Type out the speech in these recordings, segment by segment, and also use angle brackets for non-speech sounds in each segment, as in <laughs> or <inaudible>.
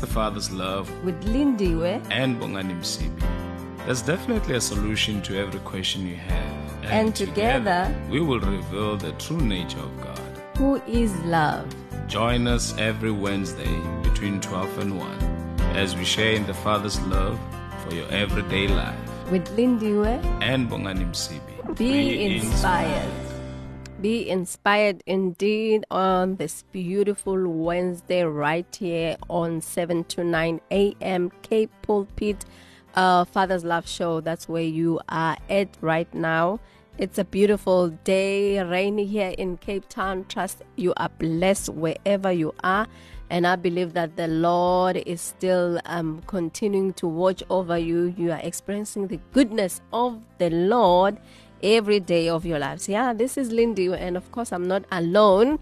the Father's Love with Lindiwe and Bongani Msibi. There's definitely a solution to every question you have. And together- we will reveal the true nature of God. who is love. Join us every Wednesday between 12 and 1 as we share in the Father's love for your everyday life. With Lindiwe, And Bongani Msibi. be inspired. Be inspired indeed on this beautiful Wednesday right here on 7 to 9 a.m. Cape Pulpit uh, Father's Love Show. That's where you are at right now. It's a beautiful day, rainy here in Cape Town. Trust you are blessed wherever you are. And I believe that the Lord is still um, continuing to watch over you. You are experiencing the goodness of the Lord every day of your lives. Yeah, this is Lindy, and of course, I'm not alone.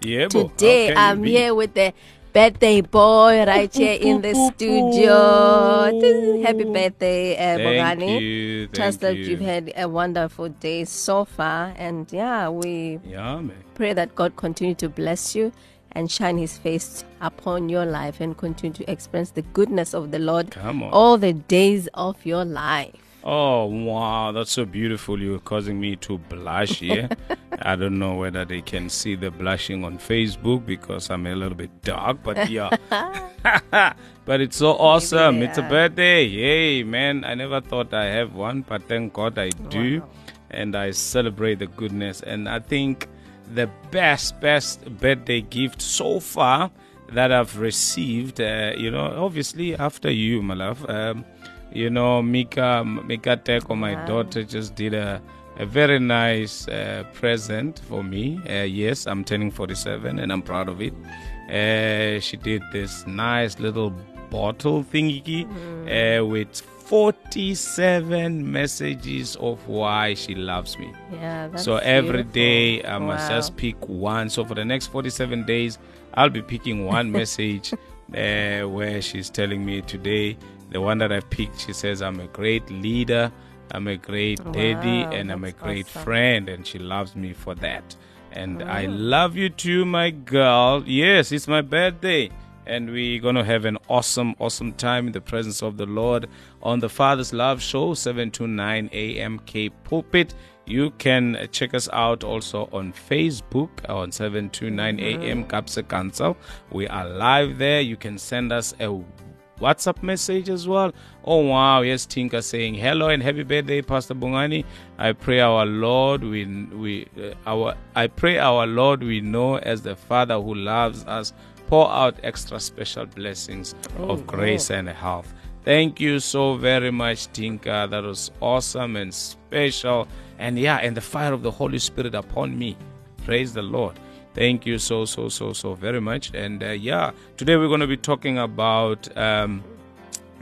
Yeah. Today, you I'm be? here with the birthday boy right here in the <laughs> studio. Happy birthday, uh, Thank Bongani. you, Trust thank that you. you've had a wonderful day so far. And yeah, we pray that God continue to bless you and shine his face upon your life and continue to experience the goodness of the Lord all the days of your life. Oh wow, that's so beautiful. You're causing me to blush here. <laughs> I don't know whether they can see the blushing on Facebook because I'm a little bit dark, but <laughs> yeah. but it's so awesome. It's a birthday. Yay, man. I never thought I have one, but thank God I do. And I celebrate the goodness. And I think the best, best birthday gift so far that I've received, uh, you know, obviously after you, my love. Um, you know, Mika, Mika Teko, my daughter, just did a, a very nice uh, present for me. Uh, yes, I'm turning 47 and I'm proud of it. Uh, she did this nice little bottle thingy uh, with 47 messages of why she loves me. Yeah, that's So every beautiful. day I must Wow. just pick one. So for the next 47 days, I'll be picking one <laughs> message uh, where she's telling me today, the one that I picked, she says, I'm a great leader, I'm a great daddy, Wow, and I'm a great awesome. friend. And she loves me for that. And I love you too, my girl. Yes, it's my birthday. And we're going to have an awesome, awesome time in the presence of the Lord on the Father's Love Show, 7 to 9 a.m. Cape Pulpit. You can check us out also on Facebook on 729 AM Capsa mm-hmm. Council. We are live there. You can send us a WhatsApp message as well. Oh wow, yes, Tinka saying hello and happy birthday, Pastor Bongani. I pray our Lord we we uh, our I pray our Lord we know as the Father who loves us pour out extra special blessings of grace and health. Thank you so very much, Tinka. That was awesome and special. And yeah, and the fire of the Holy Spirit upon me. Praise the Lord. Thank you so, so, so, so very much. And uh, yeah, today we're going to be talking about um,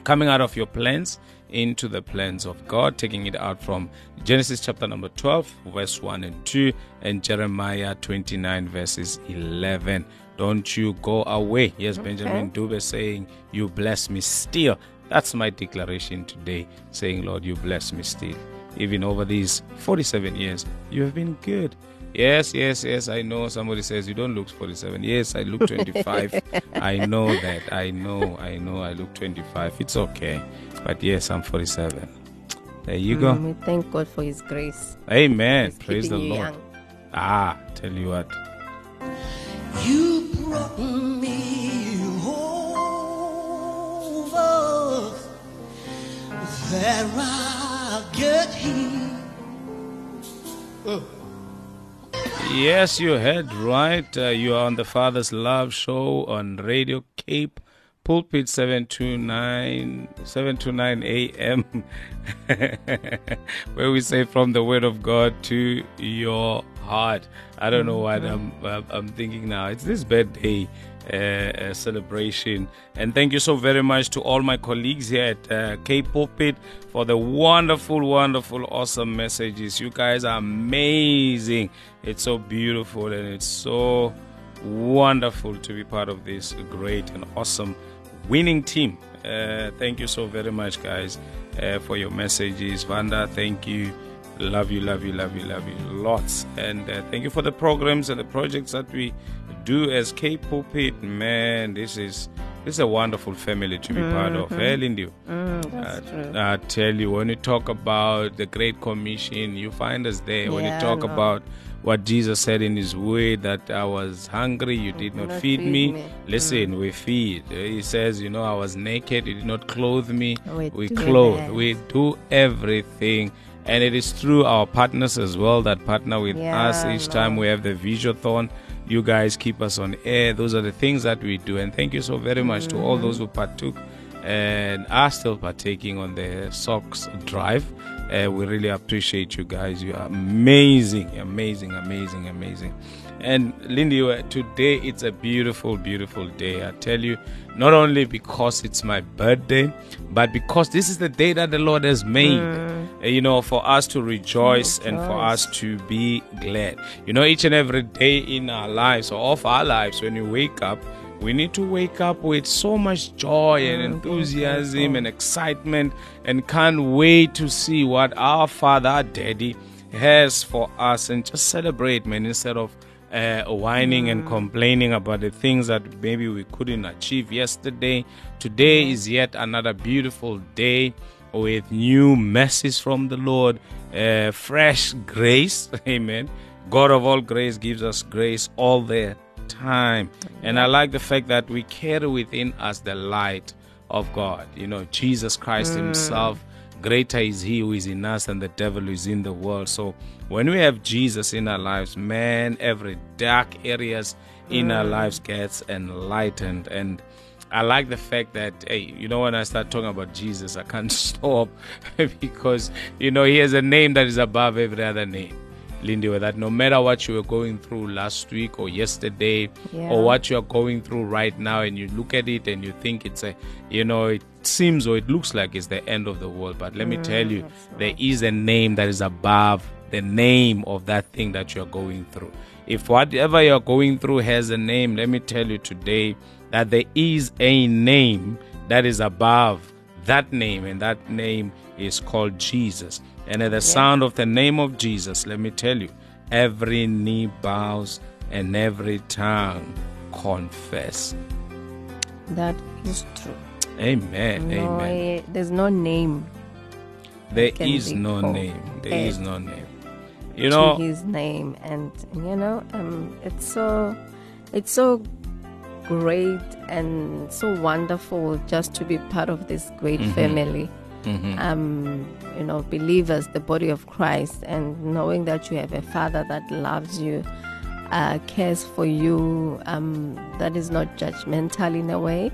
coming out of your plans into the plans of God, taking it out from Genesis chapter number 12, verse 1 and 2, and Jeremiah 29, verses 11. Don't you go away. Yes, Benjamin Dube saying, You bless me still. That's my declaration today, saying, Lord, you bless me still. Even over these 47 years, you have been good. Yes, yes, yes. I know somebody says you don't look 47. Yes, I look 25. <laughs> I know that. I know. I know. I look 25. It's okay. But yes, I'm 47. There you go. Mm, we thank God for His grace. Amen. He's Praise the Lord. young. Ah, tell you what. You brought me over there I get here. Yes, you heard right. Uh, you are on the Father's Love Show on Radio Cape Pulpit 729, 729 AM, <laughs> where we say from the Word of God to your heart. I don't know what I'm, I'm, I'm thinking now. It's this bad uh, uh, celebration. And thank you so very much to all my colleagues here at uh, K Pulpit for the wonderful, wonderful, awesome messages. You guys are amazing. It's so beautiful and it's so wonderful to be part of this great and awesome winning team. Uh, thank you so very much, guys, uh, for your messages. Vanda, thank you. Love you, love you, love you, love you lots. And uh, thank you for the programs and the projects that we do as K Pulpit. Man, this is this is a wonderful family to be part of. Hey, Lindy. Mm, that's Uh, true. I tell you, when you talk about the Great Commission, you find us there. when you talk about what Jesus said in His Word, that I was hungry, you did not, not feed, feed me. me. Listen, we feed. He says, you know, I was naked, you did not clothe me. We we clothe. that. We do everything. And it is through our partners as well that partner with us each time we have the Visiothon. You guys keep us on air. Those are the things that we do. And thank you so very much to all those who partook and are still partaking on the socks drive. Uh, we really appreciate you guys. You are amazing, amazing, amazing, amazing. And Lindy, today it's a beautiful, beautiful day. I tell you, not only because it's my birthday, but because this is the day that the Lord has made. Uh, you know, for us to rejoice and for us to be glad. You know, each and every day in our lives or of our lives, when we wake up, we need to wake up with so much joy and enthusiasm and excitement and can't wait to see what our Father, our Daddy, has for us. And just celebrate, man, instead of uh, whining and complaining about the things that maybe we couldn't achieve yesterday. Today is yet another beautiful day with new mercies from the Lord, uh, fresh grace. <laughs> Amen. God of all grace gives us grace all the time. And I like the fact that we carry within us the light of God. You know, Jesus Christ Himself. Greater is He who is in us than the devil who is in the world. So when we have Jesus in our lives, man, every dark areas in our lives gets enlightened. And I like the fact that, hey, you know, when I start talking about Jesus, I can't <laughs> stop <laughs> because, you know, He has a name that is above every other name. Lindy, that no matter what you were going through last week or yesterday, Yeah. or what you're going through right now, and you look at it and you think it's a, you know, it seems or it looks like it's the end of the world. But let me mm, tell you, there is a name that is above the name of that thing that you're going through. If whatever you're going through has a name, let me tell you today that there is a name that is above that name, and that name is called Jesus. And at the sound of the name of Jesus, let me tell you, every knee bows and every tongue confess. That is true. Amen. No, Amen. eh, there's no name There is no name. There is no name. You know, his name, and you know, um, it's so, it's so great and so wonderful just to be part of this great Mm-hmm. family. Um, you know, believers, the body of Christ, and knowing that you have a Father that loves you, uh, cares for you, um, that is not judgmental in a way.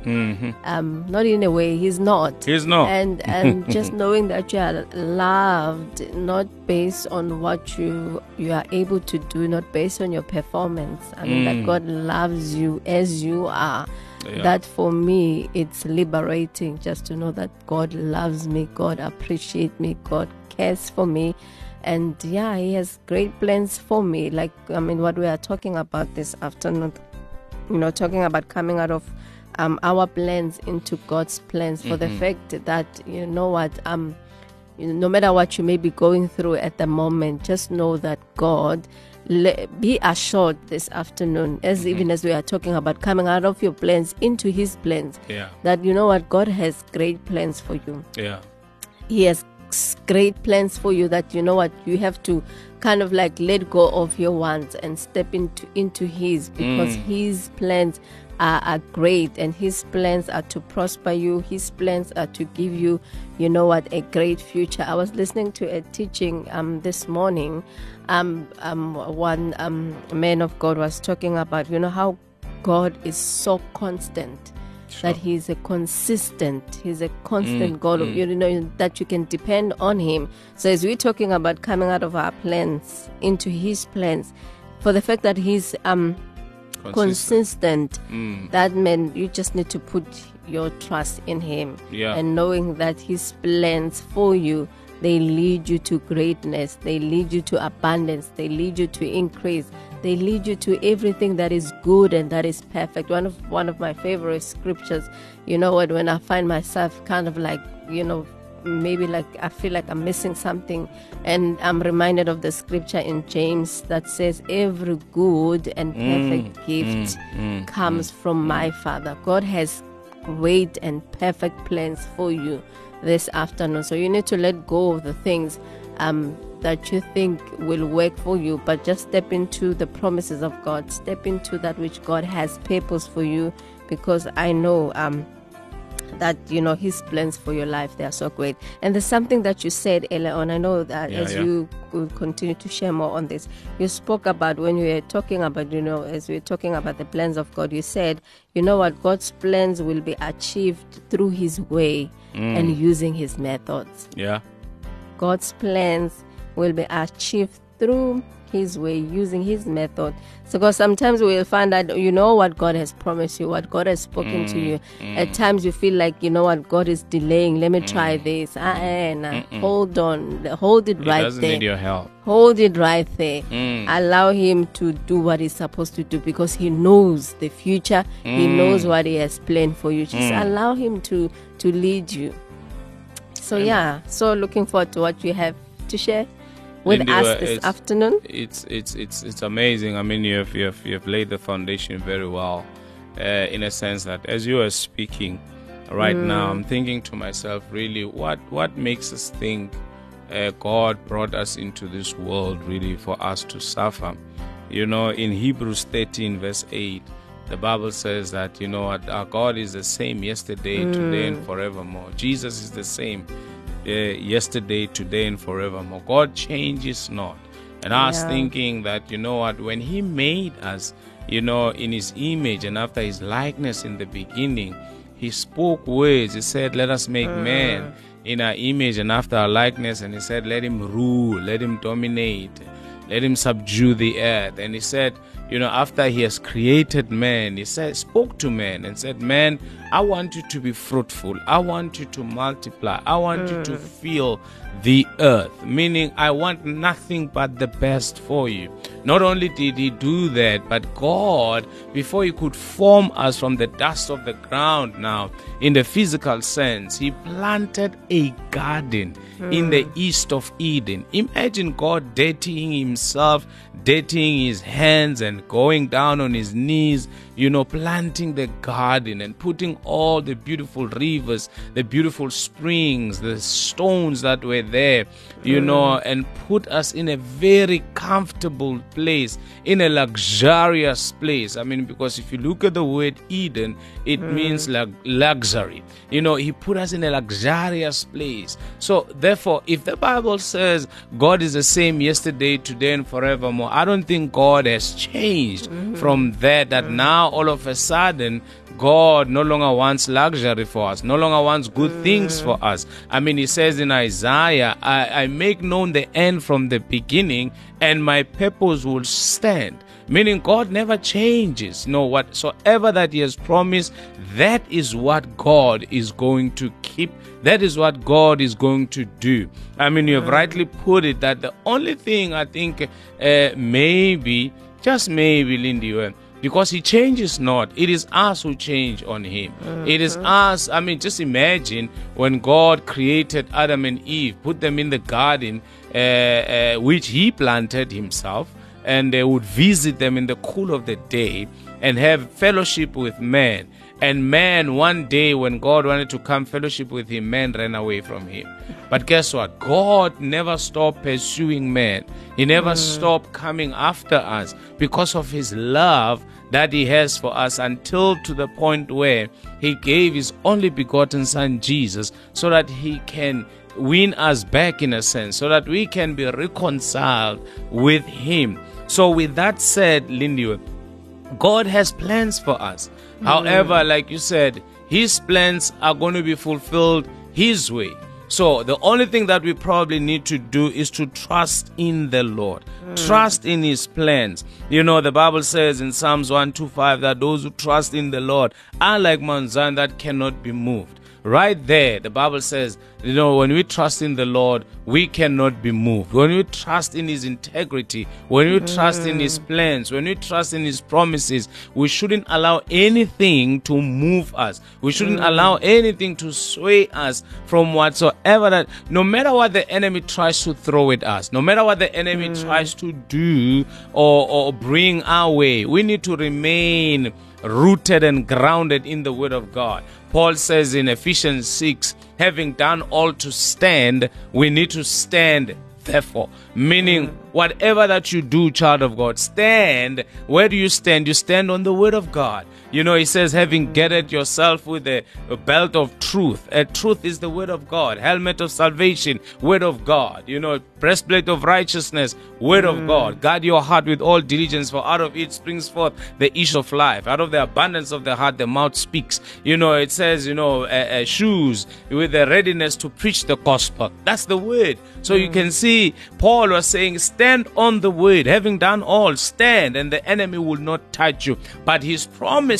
Um, not in a way, he's not. Mm-hmm. He's not. And <laughs> and just knowing that you are loved, not based on what you you are able to do, not based on your performance. I mean that God loves you as you are. Yeah. That for me, it's liberating just to know that God loves me, God appreciates me, God cares for me. And yeah, He has great plans for me. Like, I mean, what we are talking about this afternoon, you know, talking about coming out of um, our plans into God's plans for the fact that, you know what, um, you know, no matter what you may be going through at the moment, just know that God, le- be assured this afternoon, as even as we are talking about coming out of your plans into His plans, yeah, that you know what, God has great plans for you. yeah, He has great plans for you that you know what you have to kind of like let go of your wants and step into into his because his plans are, are great and his plans are to prosper you. His plans are to give you you know what a great future. I was listening to a teaching um this morning um um one um man of god was talking about you know how god is so constant that He's a consistent, He's a constant mm, God. Of, mm. you know that you can depend on Him. So as we're talking about coming out of our plans into His plans, for the fact that He's um Consistent. consistent, mm. that meant you just need to put your trust in Him Yeah. and knowing that His plans for you. They lead you to greatness. They lead you to abundance. They lead you to increase. They lead you to everything that is good and that is perfect. One of one of my favorite scriptures, you know what, when I find myself kind of like, you know, maybe like I feel like I'm missing something and I'm reminded of the scripture in James that says every good and mm, perfect gift mm, mm, comes from my Father. God has great and perfect plans for you this afternoon. So you need to let go of the things um, that you think will work for you, but just step into the promises of God. Step into that which God has purpose for you, because I know um, that you know His plans for your life they are so great. And there's something that you said earlier on. I know that Yeah, as yeah. you will continue to share more on this, you spoke about when you were talking about you know as we were talking about the plans of God. You said you know what God's plans will be achieved through His way Mm. and using His methods. Yeah. God's plans will be achieved through His way, using His method. So, because sometimes we will find that you know what God has promised you, what God has spoken Mm, to you. At times you feel like you know what God is delaying. Let me try this. Ah, eh, nah. Hold on, hold it He right doesn't there. need your help. Hold it right there. Mm. Allow him to do what he's supposed to do because he knows the future. He Mm. knows what he has planned for you. Just allow him to to lead you. So yeah, so looking forward to what you have to share with Lindy, us uh, this afternoon. it's it's it's it's amazing. I mean, you have you have you have laid the foundation very well, uh, in a sense that as you are speaking right now, I'm thinking to myself, really, what what makes us think uh, God brought us into this world really for us to suffer? You know, in Hebrews 13 verse 8. The Bible says that you know our God is the same yesterday, today, and forevermore. Jesus is the same uh, Uh, yesterday, today, and forevermore. God changes not. And I was thinking that, you know what, when He made us, you know, in His image and after His likeness in the beginning, He spoke words. He said, Let us make mm. man in our image and after our likeness. And He said, Let him rule, let him dominate, let him subdue the earth. And He said, you know, after He has created man, He said, spoke to man and said, Man, I want you to be fruitful. I want you to multiply. I want you to mm. fill the earth. Meaning, I want nothing but the best for you. Not only did he do that, but God, before he could form us from the dust of the ground now, in the physical sense, he planted a garden in the mm. east of Eden. Imagine God dirtying himself, dirtying his hands, and going down on his knees, you know, planting the garden and putting all the beautiful rivers, the beautiful springs, the stones that were there, you mm. know, and put us in a very comfortable place, in a luxurious place. I mean, because if you look at the word Eden, it mm. means like luxury. You know, He put us in a luxurious place. So, therefore, if the Bible says God is the same yesterday, today, and forevermore, I don't think God has changed mm. from that, that now all of a sudden, God no longer wants luxury for us, no longer wants good things for us. I mean, he says in Isaiah, I, I make known the end from the beginning, and my purpose will stand. Meaning, God never changes. No, whatsoever that He has promised, that is what God is going to keep. That is what God is going to do. I mean, you have rightly put it that the only thing I think uh, maybe, just maybe, Lindy, because he changes not. It is us who change on him. It is us. I mean, just imagine when God created Adam and Eve, put them in the garden uh, uh, which he planted himself, and they would visit them in the cool of the day and have fellowship with man. And man, one day when God wanted to come fellowship with him, man ran away from him. But guess what? God never stopped pursuing man. He never stopped coming after us because of his love that he has for us until to the point where he gave his only begotten son Jesus so that he can win us back in a sense so that we can be reconciled with him. So with that said, Lindy, God has plans for us. Mm. However, like you said, His plans are going to be fulfilled His way. So the only thing that we probably need to do is to trust in the Lord, hmm. trust in His plans. You know, the Bible says in Psalms 125 that those who trust in the Lord are like Mount Zion that cannot be moved. Right there, the Bible says, you know, when we trust in the Lord, we cannot be moved. When we trust in His integrity, when we trust in His mm. plans, when we trust in His promises, we shouldn't allow anything to move us. We shouldn't mm. allow anything to sway us from whatsoever that, no matter what the enemy tries to throw at us, no matter what the enemy mm. tries to do or, or bring our way, we need to remain rooted and grounded in the Word of God. Paul says in Ephesians 6, having done all to stand, we need to stand therefore. Meaning, whatever that you do, child of God, stand. Where do you stand? You stand on the Word of God. You know, he says, having girded yourself with a, a belt of truth. Uh, truth is the Word of God. Helmet of salvation, Word of God. You know, breastplate of righteousness, Word of God. Guard your heart with all diligence, for out of it springs forth the issue of life. Out of the abundance of the heart, the mouth speaks. You know, it says, you know, uh, uh, shoes with the readiness to preach the gospel. That's the Word. So you can see Paul was saying, Stand on the word, having done all, stand, and the enemy will not touch you. But his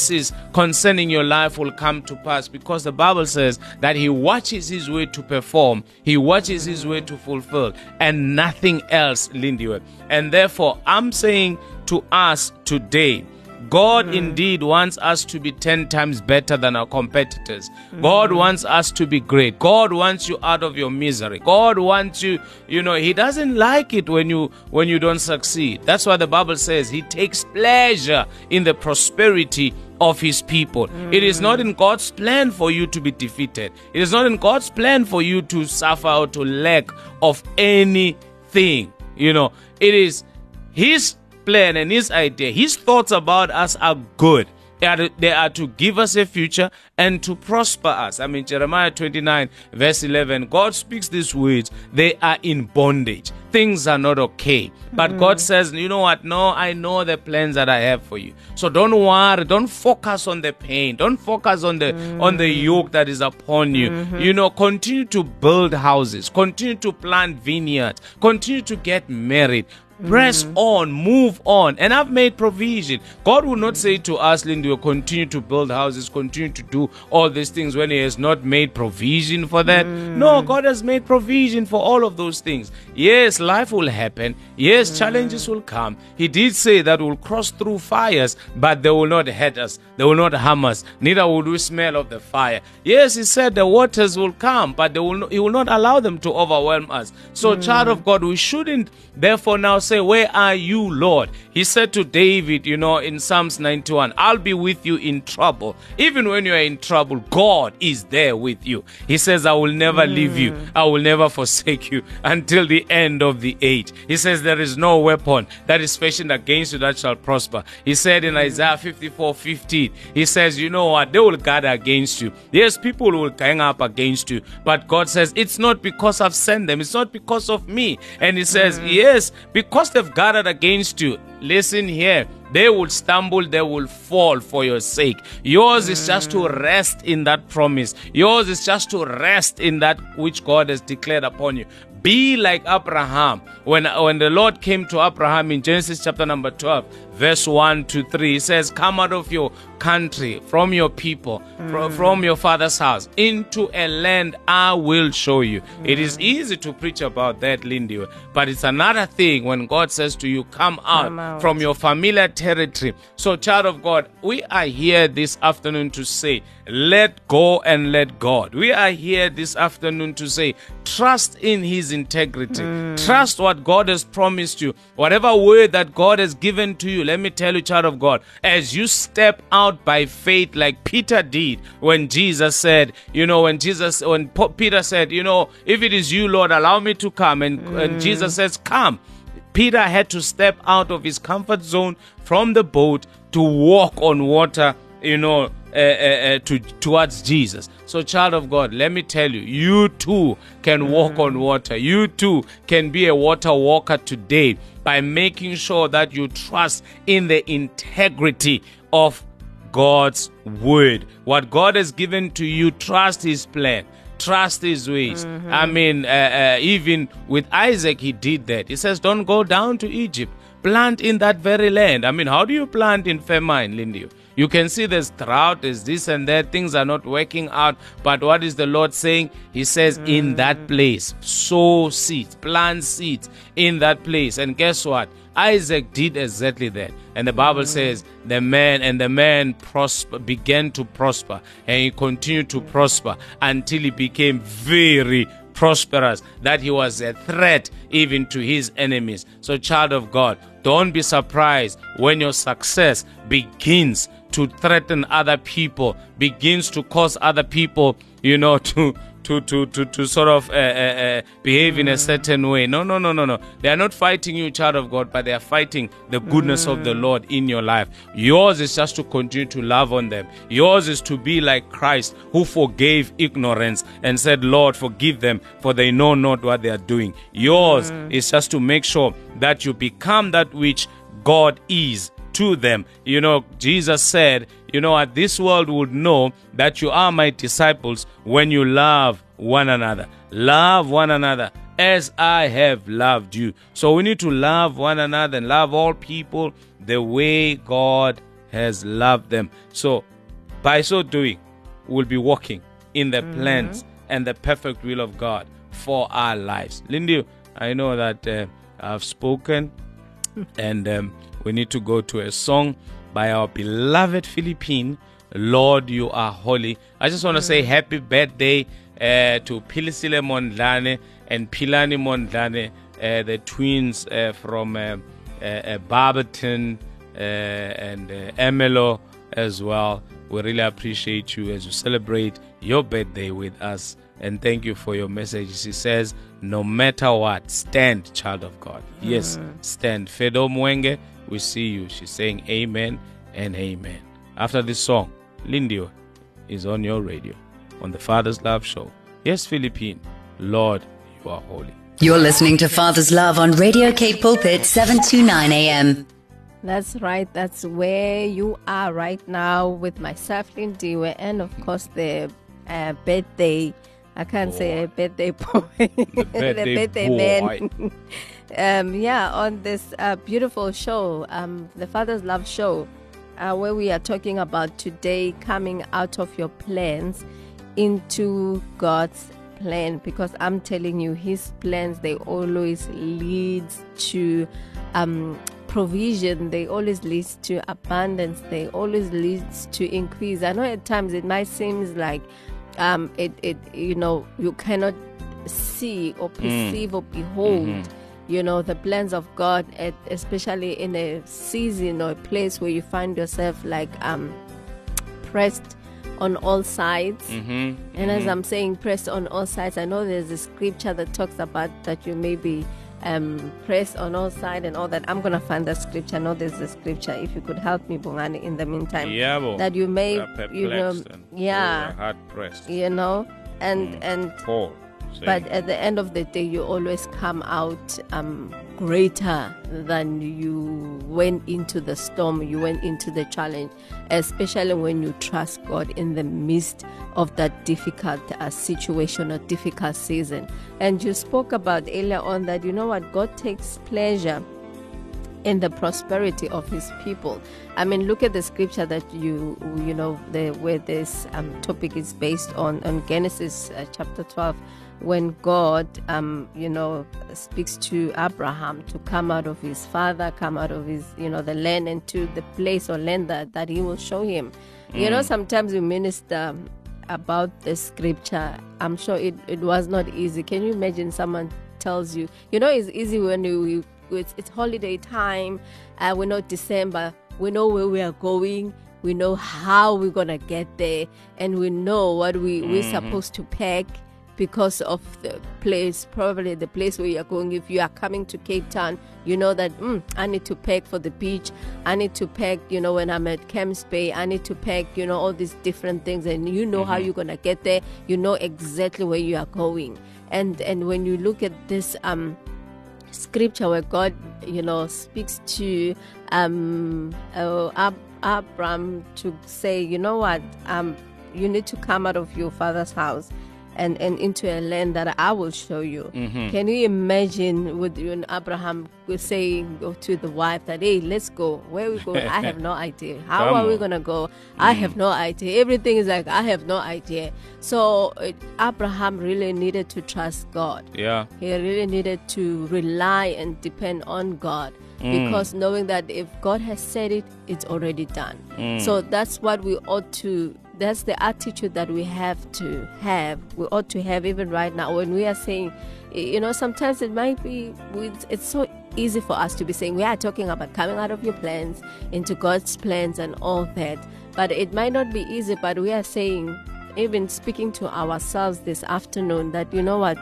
promises concerning your life will come to pass because the Bible says that he watches his way to perform, he watches his way to fulfill, and nothing else, Lindy. And therefore, I'm saying to us today, God mm-hmm. indeed wants us to be 10 times better than our competitors. God mm-hmm. wants us to be great. God wants you out of your misery. God wants you, you know, he doesn't like it when you when you don't succeed. That's why the Bible says he takes pleasure in the prosperity of his people. It is not in mm-hmm. God's plan for you to be defeated. It is not in God's plan for you to suffer or to lack of anything. You know, it is his plan and his idea, his thoughts about us are good. They are, they are to give us a future and to prosper us. I mean, Jeremiah 29, verse 11, God speaks these words. They are in bondage. Things are not okay. But hmm. God says, you know what? No, I know the plans that I have for you. So don't worry. Don't focus on the pain. Don't focus on the hmm. on the yoke that is upon you. Mm-hmm. You know, continue to build houses. Continue to plant vineyards. Continue to get married. Mm-hmm. Press on, move on. And I've made provision. God will not say to us, Lindy, will continue to build houses, continue to do all these things when He has not made provision for that. Mm. No, God has made provision for all of those things. Yes, life will happen. Yes, mm. challenges will come. He did say that we'll cross through fires, but they will not hurt us. They will not harm us. Neither will we smell of the fire. Yes, He said the waters will come, but they will not, He will not allow them to overwhelm us. So, mm. child of God, we shouldn't therefore now say, Where are you, Lord? He said to David, you know, in Psalms 91, I'll be with you in trouble. Even when you are in trouble, God is there with you. He says, I will never leave you, hmm. I will never forsake you until the end of the age. He says, There is no weapon that is fashioned against you that shall prosper. He said in hmm. Isaiah 54 15, He says, You know what? They will gather against you. Yes, people will gang up against you, but God says, It's not because I've sent them, it's not because of me. And He says, hmm. Yes, because they've gathered against you. Listen here. They will stumble, they will fall for your sake. Yours is just to mm. rest in that promise. Yours is just to rest in that which God has declared upon you. Be like Abraham. When, when the Lord came to Abraham in Genesis chapter number 12, verse 1 to 3, he says, Come out of your country, from your people, fro- mm. from your father's house, into a land I will show you. It is mm. easy to preach about that, Lindy, but it's another thing when God says to you, Come out, Come out. from your familiar territory. So, child of God, we are here this afternoon to say, let go and let God. We are here this afternoon to say, trust in His integrity. Hmm. Trust what God has promised you. Whatever word that God has given to you, let me tell you, child of God, as you step out by faith, like Peter did when Jesus said, you know, when Jesus, when Peter said, you know, if it is you, Lord, allow me to come. And, and hmm. Jesus says, come. Peter had to step out of his comfort zone from the boat to walk on water, you know, uh, uh, uh, to towards Jesus. So, child of God, let me tell you, you too can walk on water. You too can be a water walker today by making sure that you trust in the integrity of God's word. What God has given to you, trust His plan. Trust His ways. I mean, uh, uh, even with Isaac, he did that. He says, Don't go down to Egypt. Plant in that very land. I mean, how do you plant in famine, Lindy? You can see there's drought, there's this and that, things are not working out. But what is the Lord saying? He says, In that mm. place, sow seeds, plant seeds in that place. And guess what? Isaac did exactly that. And the Bible mm. says the man and the man prosper began to prosper and he continued to prosper until he became very prosperous, that he was a threat even to his enemies. So, child of God, don't be surprised when your success begins to threaten other people, begins to cause other people, you know, <laughs> to to to to, to sort of uh, uh, uh, behave in a certain way. No, no, no, no, no. They are not fighting you, child of God, but they are fighting the goodness of the Lord in your life. Yours is just to continue to love on them. Yours is to be like Christ, who forgave ignorance and said, "Lord, forgive them, for they know not what they are doing." Yours is just to make sure that you become that which God is to them. You know, Jesus said, you know what, this world would know that you are my disciples when you love one another. Love one another as I have loved you. So we need to love one another and love all people the way God has loved them. So by so doing, we'll be walking in the plans and the perfect will of God for our lives. Lindy, I know that uh, I've spoken and um, we need to go to a song by our beloved Philippine, Lord, You Are Holy. I just want to say happy birthday uh, to Pilisile Mondlane and Pilani Mondlane, uh, the twins uh, from uh, uh, uh, Barberton uh, and uh, Ermelo as well. We really appreciate you as you celebrate your birthday with us. And thank you for your message. She says, no matter what, stand, child of God. Yes, stand. Fedo Mwenge, we see you. She's saying amen and amen. After this song, Lindio is on your radio on the Father's Love Show. Yes, Philippine, Lord, you are holy. You're listening to Father's Love on Radio K Pulpit 729 AM. That's right. That's where you are right now with myself, Lindiwe, and of course the uh, birthday. I can't say a birthday boy. <laughs> <laughs> The birthday man. <laughs> um, yeah, on this uh, beautiful show, um, the Father's Love Show, uh, where we are talking about today coming out of your plans into God's plan. Because I'm telling you his plans they always leads to um provision. They always leads to abundance. They always leads to increase. I know at times it might seem like um it it you know you cannot see or perceive or behold you know the plans of God at, especially in a season or a place where you find yourself like um pressed on all sides. Mm-hmm. and as I'm saying, pressed on all sides, I know there's a scripture that talks about that you may be um, pressed on all sides and all that. I'm going to find that scripture. I know there's a scripture. If you could help me, Bongani, in the meantime. Yeah, bo. That you may, you know, yeah, hard pressed. you know, and, and, Paul. But at the end of the day, you always come out um, greater than you went into the storm, you went into the challenge, especially when you trust God in the midst of that difficult uh, situation or difficult season. And you spoke about earlier on that, you know what, God takes pleasure in the prosperity of his people. I mean, look at the scripture that you you know the where this um, topic is based on on Genesis uh, chapter 12 when God um you know speaks to Abraham to come out of his father, come out of his you know the land and to the place or land that, that he will show him. You know, sometimes we minister about the scripture. I'm sure it, it was not easy. Can you imagine someone tells you, you know, it's easy when you, it's, it's holiday time, uh, we know December, we know where we are going, we know how we're gonna get there, and we know what we, we're supposed to pack because of the place, probably the place where you're going. If you are coming to Cape Town, you know that mm, I need to pack for the beach. I need to pack, you know, when I'm at Camps Bay, I need to pack, you know, all these different things, and you know how you're gonna get there. You know exactly where you are going, and and when you look at this um scripture where God, you know, speaks to um uh, Ab- Abram to say, you know what, um, you need to come out of your father's house and, and into a land that I will show you. Mm-hmm. Can you imagine with you and Abraham saying to the wife that, hey, let's go. Where we go? I have <laughs> no idea. How Come are we going to go? I mm-hmm. have no idea. Everything is like, I have no idea. So uh, Abraham really needed to trust God. Yeah. He really needed to rely and depend on God mm. because knowing that if God has said it, it's already done. Mm. So that's what we ought to. That's the attitude that we have to have. We ought to have even right now when we are saying, you know, sometimes it might be. It's so easy for us to be saying we are talking about coming out of your plans into God's plans and all that, but it might not be easy. But we are saying, even speaking to ourselves this afternoon, that you know what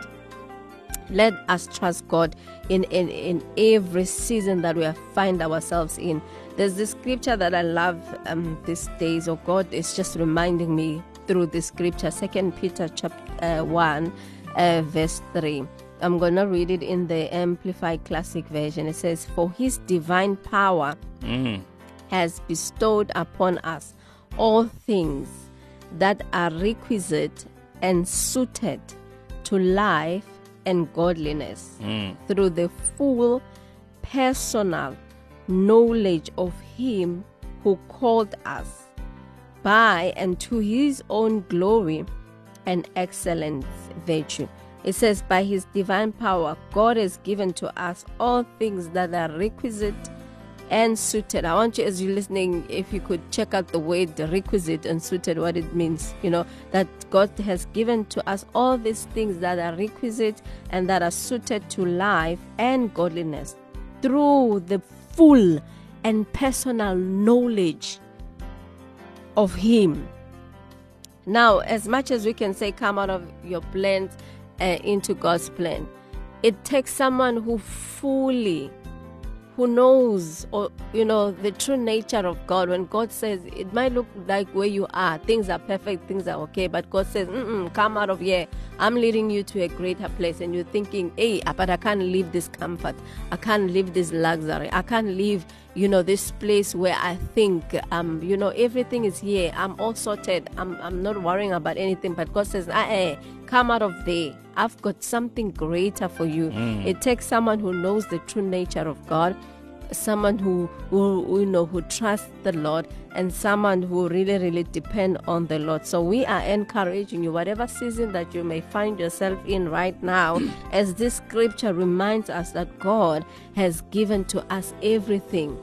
let us trust God in, in, in every season that we find ourselves in. There's this scripture that I love um, these days, or God is just reminding me through this scripture, Second Peter chapter uh, one, uh, verse three. I'm gonna read it in the Amplified Classic Version. It says, "For His divine power has bestowed upon us all things that are requisite and suited to life and godliness through the full personal knowledge of Him who called us by and to His own glory and excellent virtue. It says, By His divine power, God has given to us all things that are requisite and suited. I want you, as you're listening, if you could check out the word requisite and suited, what it means. You know, that God has given to us all these things that are requisite and that are suited to life and godliness through the full and personal knowledge of Him. Now, as much as we can say, come out of your plans uh, into God's plan, it takes someone who fully who knows or you know the true nature of God. When God says it might look like where you are things are perfect things are okay but God says Mm-mm, come out of here. I'm leading you to a greater place. And you're thinking hey but I can't leave this comfort. I can't leave this luxury. I can't leave you know this place where I think um you know everything is here. I'm all sorted. I'm, I'm not worrying about anything. But God says ah, eh, come out of there. I've got something greater for you. It takes someone who knows the true nature of God someone who, who you know who trusts the Lord and someone who really really depend on the Lord. So we are encouraging you, whatever season that you may find yourself in right now, <clears throat> as this scripture reminds us that God has given to us everything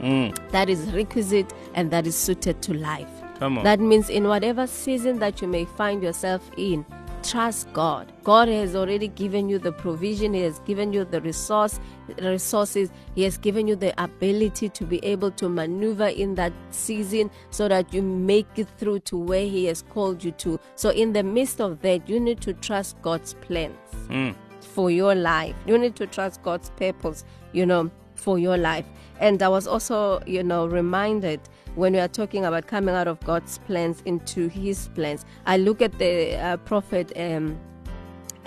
mm. that is requisite and that is suited to life. Come on. That means in whatever season that you may find yourself in, trust God. God has already given you the provision, He has given you the resource resources, He has given you the ability to be able to maneuver in that season so that you make it through to where He has called you to. So in the midst of that, you need to trust God's plans hmm. for your life. You need to trust God's purpose, you know, for your life. And I was also, you know, reminded when we are talking about coming out of God's plans into His plans. I look at the uh, prophet um,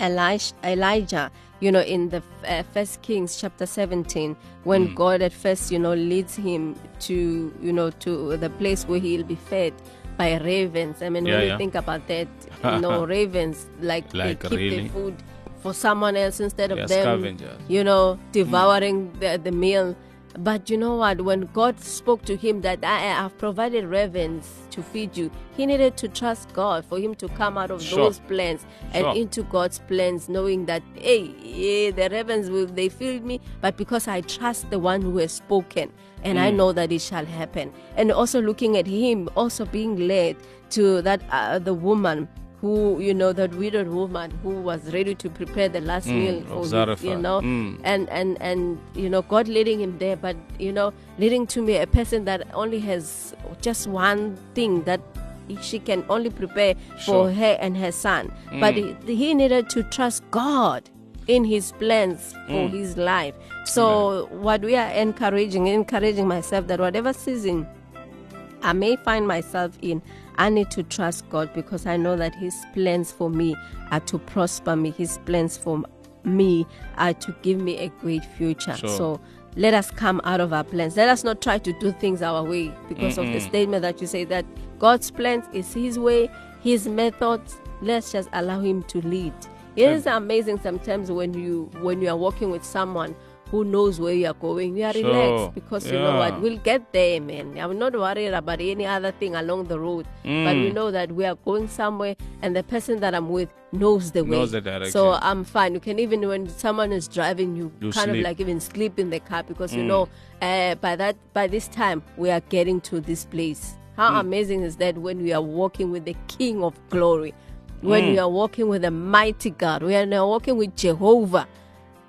Elijah, Elijah, you know, in the uh, First Kings chapter 17, when God at first, you know, leads him to, you know, to the place where he'll be fed by ravens. I mean, Yeah, when yeah. you think about that, you know, <laughs> ravens like, Like they keep really? the food for someone else instead of Yeah, them, you know, devouring the, the meal. But you know what? When God spoke to him that I have provided ravens to feed you, he needed to trust God for him to come out of Sure. those plans and Sure. into God's plans, knowing that hey, the ravens will they feed me, but because I trust the one who has spoken, and I know that it shall happen. And also looking at him, also being led to that uh, the woman who you know that widowed woman who was ready to prepare the last meal for his, you know? Mm. and and and you know god leading him there but you know leading to me a person that only has just one thing that she can only prepare Sure. for her and her son. But he, he needed to trust god in his plans for his life. So what we are encouraging encouraging myself that whatever season I may find myself in, I need to trust God because I know that His plans for me are to prosper me. His plans for me are to give me a great future. Sure. So let us come out of our plans. Let us not try to do things our way because of the statement that you say that God's plans is His way, His methods. Let's just allow Him to lead. It is amazing sometimes when you when you are working with someone who knows where you are going. You are Sure. relaxed because you know what we'll get there, man. I'm not worried about any other thing along the road, but Mm. we know that we are going somewhere, and the person that I'm with knows the way. Knows the direction. So I'm fine. You can even when someone is driving, you You kind sleep. of like even sleep in the car because Mm. you know uh, by that by this time we are getting to this place. How Mm. amazing is that when we are walking with the King of Glory, when Mm. we are walking with the mighty God, we are now walking with Jehovah,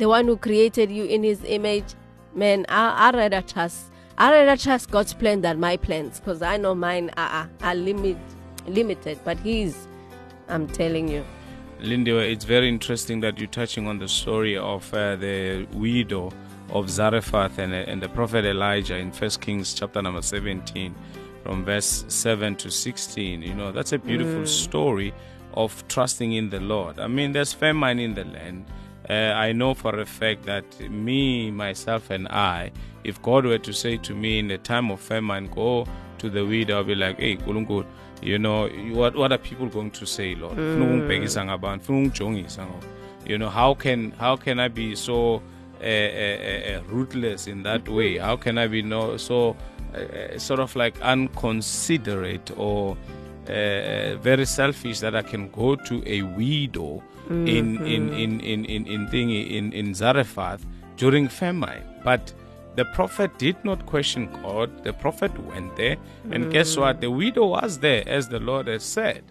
the one who created you in His image. Man, I I rather trust. I rather trust God's plan than my plans because I know mine are, are, limit limited, but His, I'm telling you. Lindy, it's very interesting that you're touching on the story of uh, the widow of Zarephath and, uh, and the prophet Elijah in First Kings chapter number 17, from verse 7 to 16. You know, that's a beautiful story of trusting in the Lord. I mean, there's famine in the land. Uh, I know for a fact that me, myself, and I, if God were to say to me in the time of famine, go to the widow, I'll be like, hey, Kulungu, you know, what, what are people going to say, Lord? Funa ungibhekisa ngabantu, funa ungijongisa ngoba. You know, how can how can I be so uh, uh, uh, ruthless in that way? How can I be no so uh, uh, sort of like unconsiderate or uh, very selfish that I can go to a widow in, in, in, in, in, in, thingy, in, in Zarephath during famine. But the prophet did not question God. The prophet went there. And guess what? The widow was there, as the Lord has said.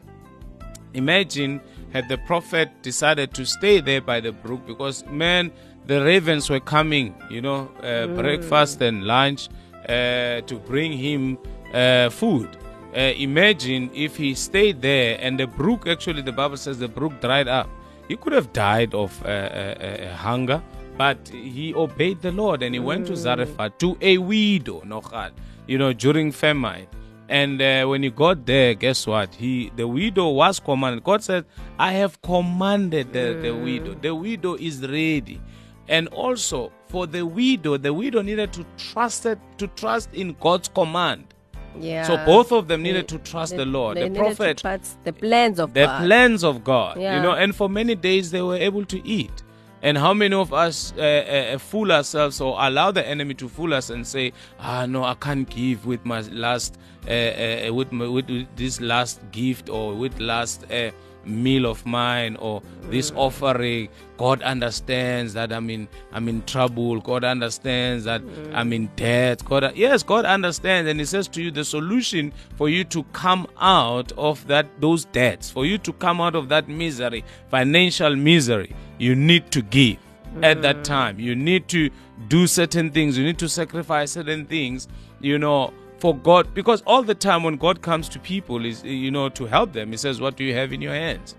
Imagine had the prophet decided to stay there by the brook because, man, the ravens were coming, you know, uh, breakfast and lunch uh, to bring him uh, food. Uh, imagine if he stayed there and the brook, actually, the Bible says the brook dried up. He could have died of uh, uh, uh, hunger, but he obeyed the Lord and he went to Zarephath to a widow, Nochad, you know, during famine. And uh, when he got there, guess what? He the widow was commanded. God said, "I have commanded the, the widow. The widow is ready." And also for the widow, the widow needed to trust it, to trust in God's command. Yeah. So both of them needed They- to trust they- the Lord. The prophet the plans of the God. plans of God. You know, and for many days they were able to eat. And how many of us uh, uh, fool ourselves or allow the enemy to fool us and say, "Ah, no, I can't give with my last, uh, uh, with, my, with with this last gift or with last uh, meal of mine or this offering." God understands that I'm in, I'm in trouble. God understands that I'm in debt. God, yes, God understands, and He says to you, the solution for you to come out of that those debts, for you to come out of that misery, financial misery, you need to give at that mm. time. You need to do certain things. You need to sacrifice certain things. You know, for God, because all the time when God comes to people is you know to help them, He says, "What do you have in your hands?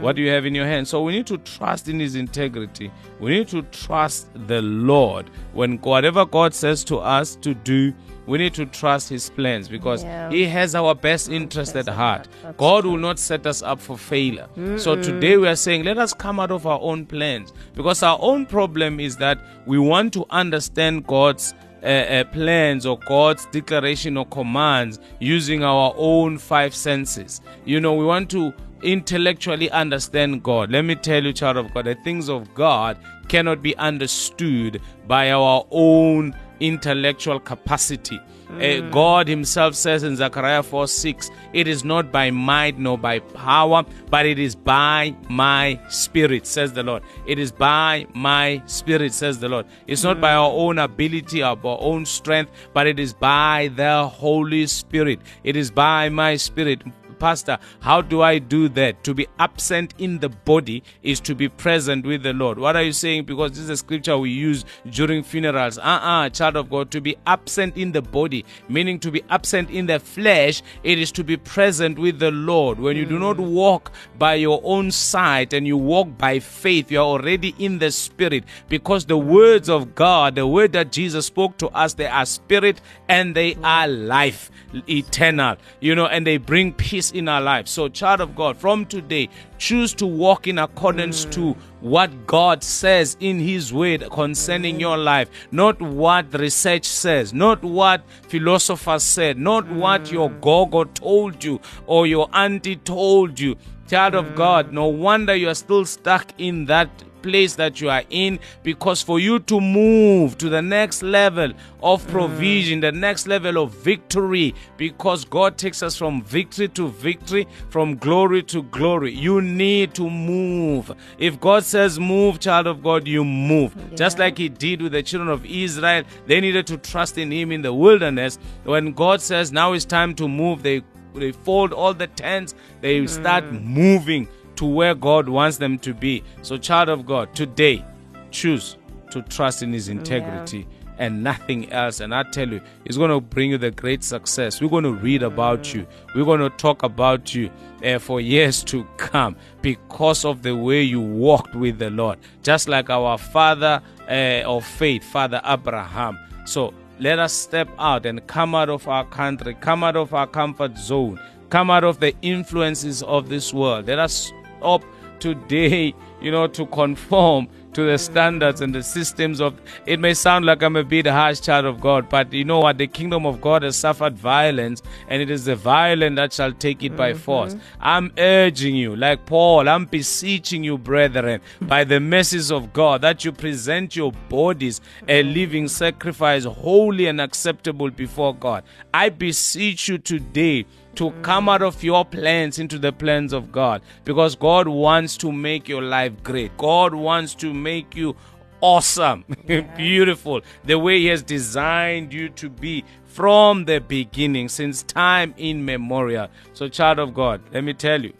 What do you have in your hands?" So we need to trust in His integrity. We need to trust the Lord when whatever God says to us to do. We need to trust His plans because Yeah. He has our best interest at heart. That's God will not set us up for failure. So today we are saying, let us come out of our own plans because our own problem is that we want to understand God's uh, uh, plans or God's declaration or commands using our own five senses. You know, we want to intellectually understand God. Let me tell you, child of God, the things of God cannot be understood by our own intellectual capacity. Uh, God Himself says in Zechariah 4 6, It is not by might nor by power, but it is by my spirit, says the Lord. It is by my spirit, says the Lord. It's not by our own ability or our own strength, but it is by the Holy Spirit. It is by my spirit. Pastor, how do I do that? To be absent in the body is to be present with the Lord. What are you saying? Because this is a scripture we use during funerals. Uh uh child of God, to be absent in the body, meaning to be absent in the flesh, it is to be present with the Lord. When you do not walk by your own sight and you walk by faith, you are already in the spirit because the words of God, the word that Jesus spoke to us, they are spirit and they are life eternal, you know, and they bring peace in our lives. So, child of God, from today, choose to walk in accordance to what God says in His Word concerning your life, not what research says, not what philosophers said, not what your gogo told you or your auntie told you. Child of God, no wonder you are still stuck in that place that you are in because for you to move to the next level of hmm. provision, the next level of victory, because God takes us from victory to victory, from glory to glory, you need to move. If God says move, child of God, you move. Just like He did with the children of Israel, they needed to trust in Him in the wilderness. When God says now it's time to move, they they fold all the tents, they start hmm. moving to where God wants them to be. So, child of God, today, choose to trust in His integrity and nothing else. And I tell you, it's going to bring you the great success. We're going to read about you, we're going to talk about you uh, for years to come because of the way you walked with the Lord, just like our father uh, of faith, Father Abraham. So, let us step out and come out of our country, come out of our comfort zone, come out of the influences of this world. Let us stop today, you know, to conform to the standards and the systems of it may sound like I'm a bit harsh child of God, but you know what? The kingdom of God has suffered violence, and it is the violent that shall take it by mm-hmm. force. I'm urging you, like Paul, I'm beseeching you, brethren, by the mercies of God, that you present your bodies a mm-hmm. living sacrifice, holy and acceptable before God. I beseech you today to come out of your plans into the plans of God because God wants to make your life great. God wants to make you awesome, <laughs> beautiful, the way He has designed you to be from the beginning, since time immemorial. So, child of God, let me tell you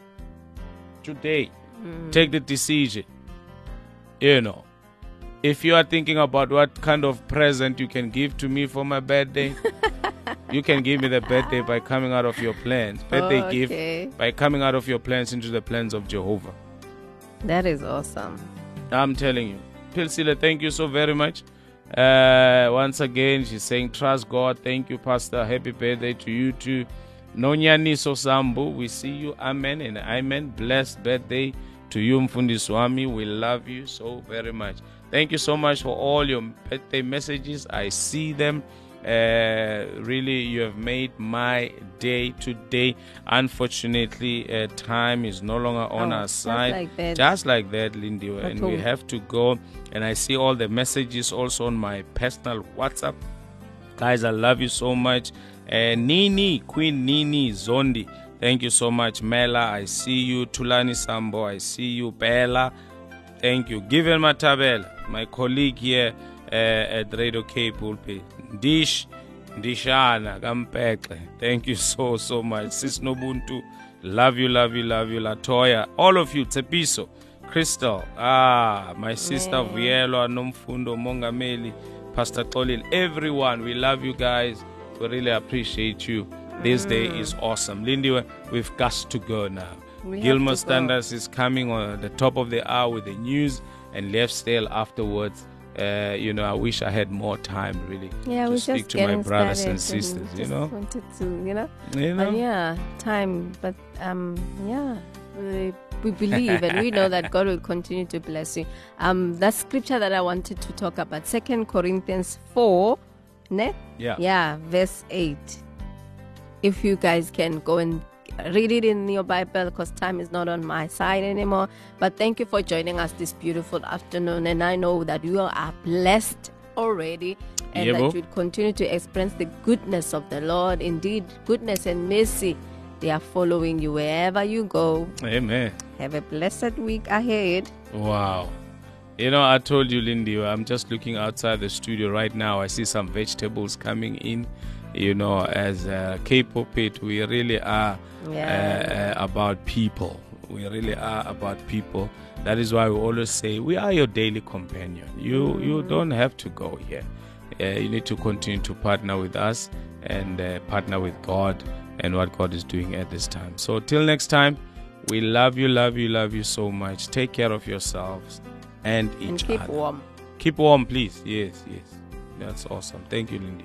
today, mm. take the decision. You know, if you are thinking about what kind of present you can give to me for my birthday, <laughs> you can give me the birthday by coming out of your plans. Birthday Okay. gift by coming out of your plans into the plans of Jehovah. That is awesome. I'm telling you. Pilsila, thank you so very much. Uh, once again, she's saying, Trust God. Thank you, Pastor. Happy birthday to you too. Nonyaniso Sambu, we see you. Amen and amen. Blessed birthday to you, Mfundi Swami. We love you so very much. Thank you so much for all your birthday messages. I see them. Uh, really, you have made my day today. Unfortunately, uh, time is no longer on Oh, our just side. like that. Just like that, Lindy. And we have to go. And I see all the messages also on my personal WhatsApp. Guys, I love you so much. Uh, Nini, Queen Nini Zondi, thank you so much. Mela, I see you. Tulani Sambo, I see you. Bella, thank you. Given Matabel, my colleague here uh, at Radio K Pulpit. Dish, Dishana, Gampeque, thank you so, so much. Sis Nobuntu, love you, love you, love you. Latoya, all of you. Tepiso, Crystal, ah, my sister Vielo, Nomfundo, Mongameli, Pastor Colin, everyone, we love you guys. We really appreciate you. This day is awesome. Lindy, we've got to go now. We Gilmer. Standards is coming on the top of the hour with the news and lifestyle afterwards. Uh, you know, I wish I had more time really Yeah, to speak to my brothers and sisters. You just know, wanted to, you know, you know. But yeah, time. But um, yeah, we, we believe and we know that God will continue to bless you. Um, that scripture that I wanted to talk about, Second Corinthians four, ne? Yeah. yeah, verse eight. If you guys can go and read it in your Bible, because time is not on my side anymore. But thank you for joining us this beautiful afternoon, and I know that you are blessed already. And that you continue to experience the goodness of the Lord. Indeed, goodness and mercy, they are following you wherever you go. Amen. Have a blessed week ahead. Wow. You know, I told you, Lindy, I'm just looking outside the studio right now. I see some vegetables coming in. You know, as a K Pulpit, we really are Yeah. uh, uh, about people. We really are about people. That is why we always say we are your daily companion. You you don't have to go here. Uh, you need to continue to partner with us and uh, partner with God and what God is doing at this time. So till next time, we love you, love you, love you so much. Take care of yourselves and each and keep other. warm. Keep warm, please. Yes, yes. That's awesome. Thank you, Lindy.